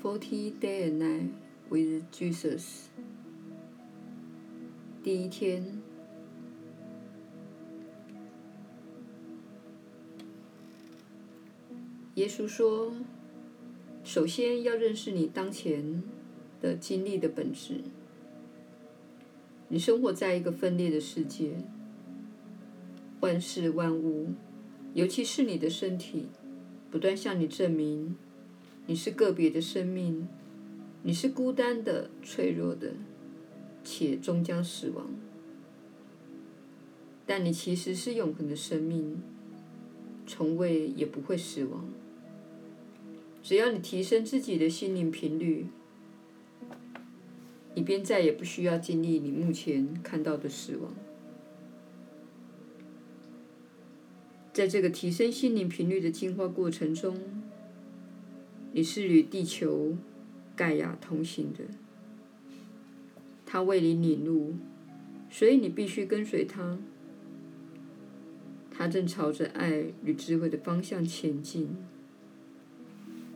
Forty Day and Night with Jesus。第一天，耶稣说：“首先要认识你当前的经历的本质。你生活在一个分裂的世界，万事万物，尤其是你的身体，不断向你证明。”你是个别的生命，你是孤单的、脆弱的，且终将死亡。但你其实是永恒的生命，从未也不会死亡。只要你提升自己的心灵频率，你便再也不需要经历你目前看到的死亡。在这个提升心灵频率的进化过程中，你是与地球盖亚同行的，他为你领路，所以你必须跟随他。他正朝着爱与智慧的方向前进，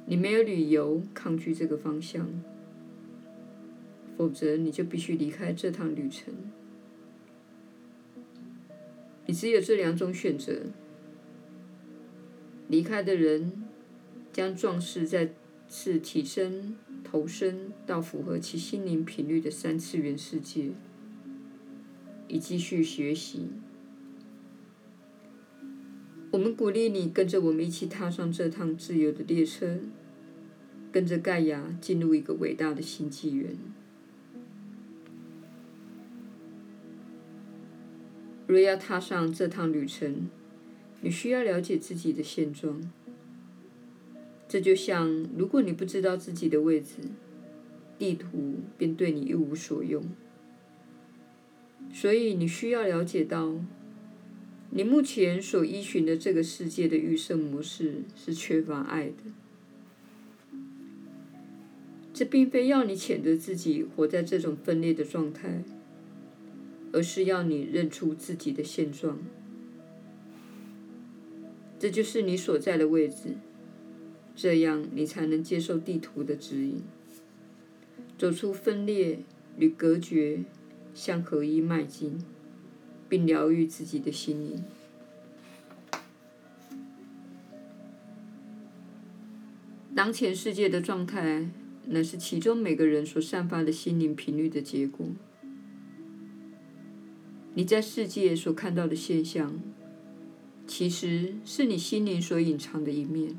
你没有理由抗拒这个方向，否则你就必须离开这趟旅程。你只有这两种选择：离开的人。将壮士再次提升、投身到符合其心灵频率的三次元世界，以继续学习。我们鼓励你跟着我们一起踏上这趟自由的列车，跟着盖亚进入一个伟大的新纪元。若要踏上这趟旅程，你需要了解自己的现状。这就像，如果你不知道自己的位置，地图便对你一无所用。所以你需要了解到，你目前所依循的这个世界的预设模式是缺乏爱的。这并非要你谴责自己活在这种分裂的状态，而是要你认出自己的现状。这就是你所在的位置。这样，你才能接受地图的指引，走出分裂与隔绝，向合一迈进，并疗愈自己的心灵。当前世界的状态，乃是其中每个人所散发的心灵频率的结果。你在世界所看到的现象，其实是你心灵所隐藏的一面。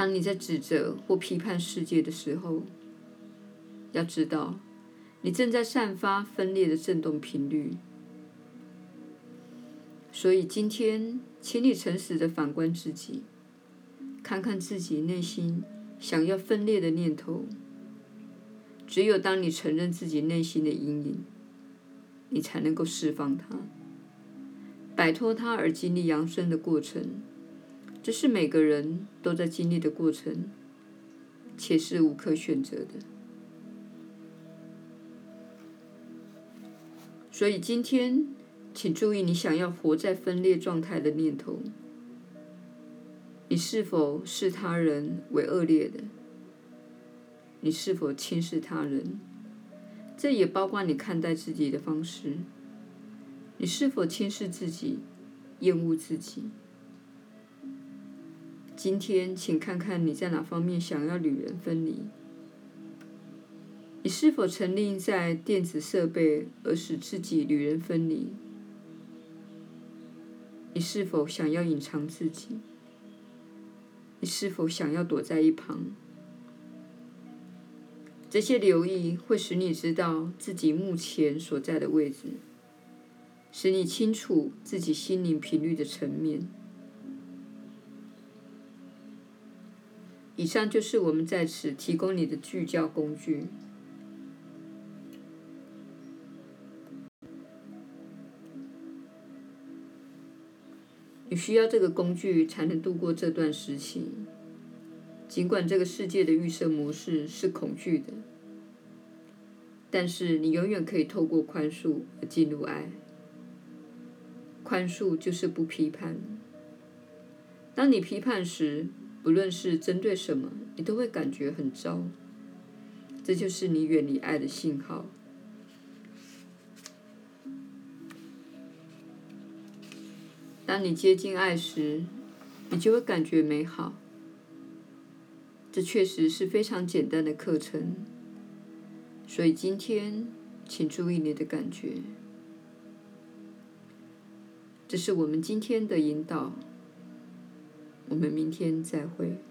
当你在指责或批判世界的时候，要知道，你正在散发分裂的振动频率。所以今天，请你诚实的反观自己，看看自己内心想要分裂的念头。只有当你承认自己内心的阴影，你才能够释放它，摆脱它而经历扬升的过程。这是每个人都在经历的过程，且是无可选择的。所以今天，请注意你想要活在分裂状态的念头。你是否视他人为恶劣的？你是否轻视他人？这也包括你看待自己的方式。你是否轻视自己，厌恶自己？今天，请看看你在哪方面想要与人分离？你是否沉溺在电子设备而使自己与人分离？你是否想要隐藏自己？你是否想要躲在一旁？这些留意会使你知道自己目前所在的位置，使你清楚自己心灵频率的层面。以上就是我们在此提供你的聚焦工具。你需要这个工具才能度过这段时期。尽管这个世界的预设模式是恐惧的，但是你永远可以透过宽恕而进入爱。宽恕就是不批判。当你批判时，不论是针对什么，你都会感觉很糟。这就是你远离爱的信号。当你接近爱时，你就会感觉美好。这确实是非常简单的课程。所以今天，请注意你的感觉。这是我们今天的引导。我们明天再会。